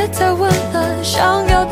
别再问了想要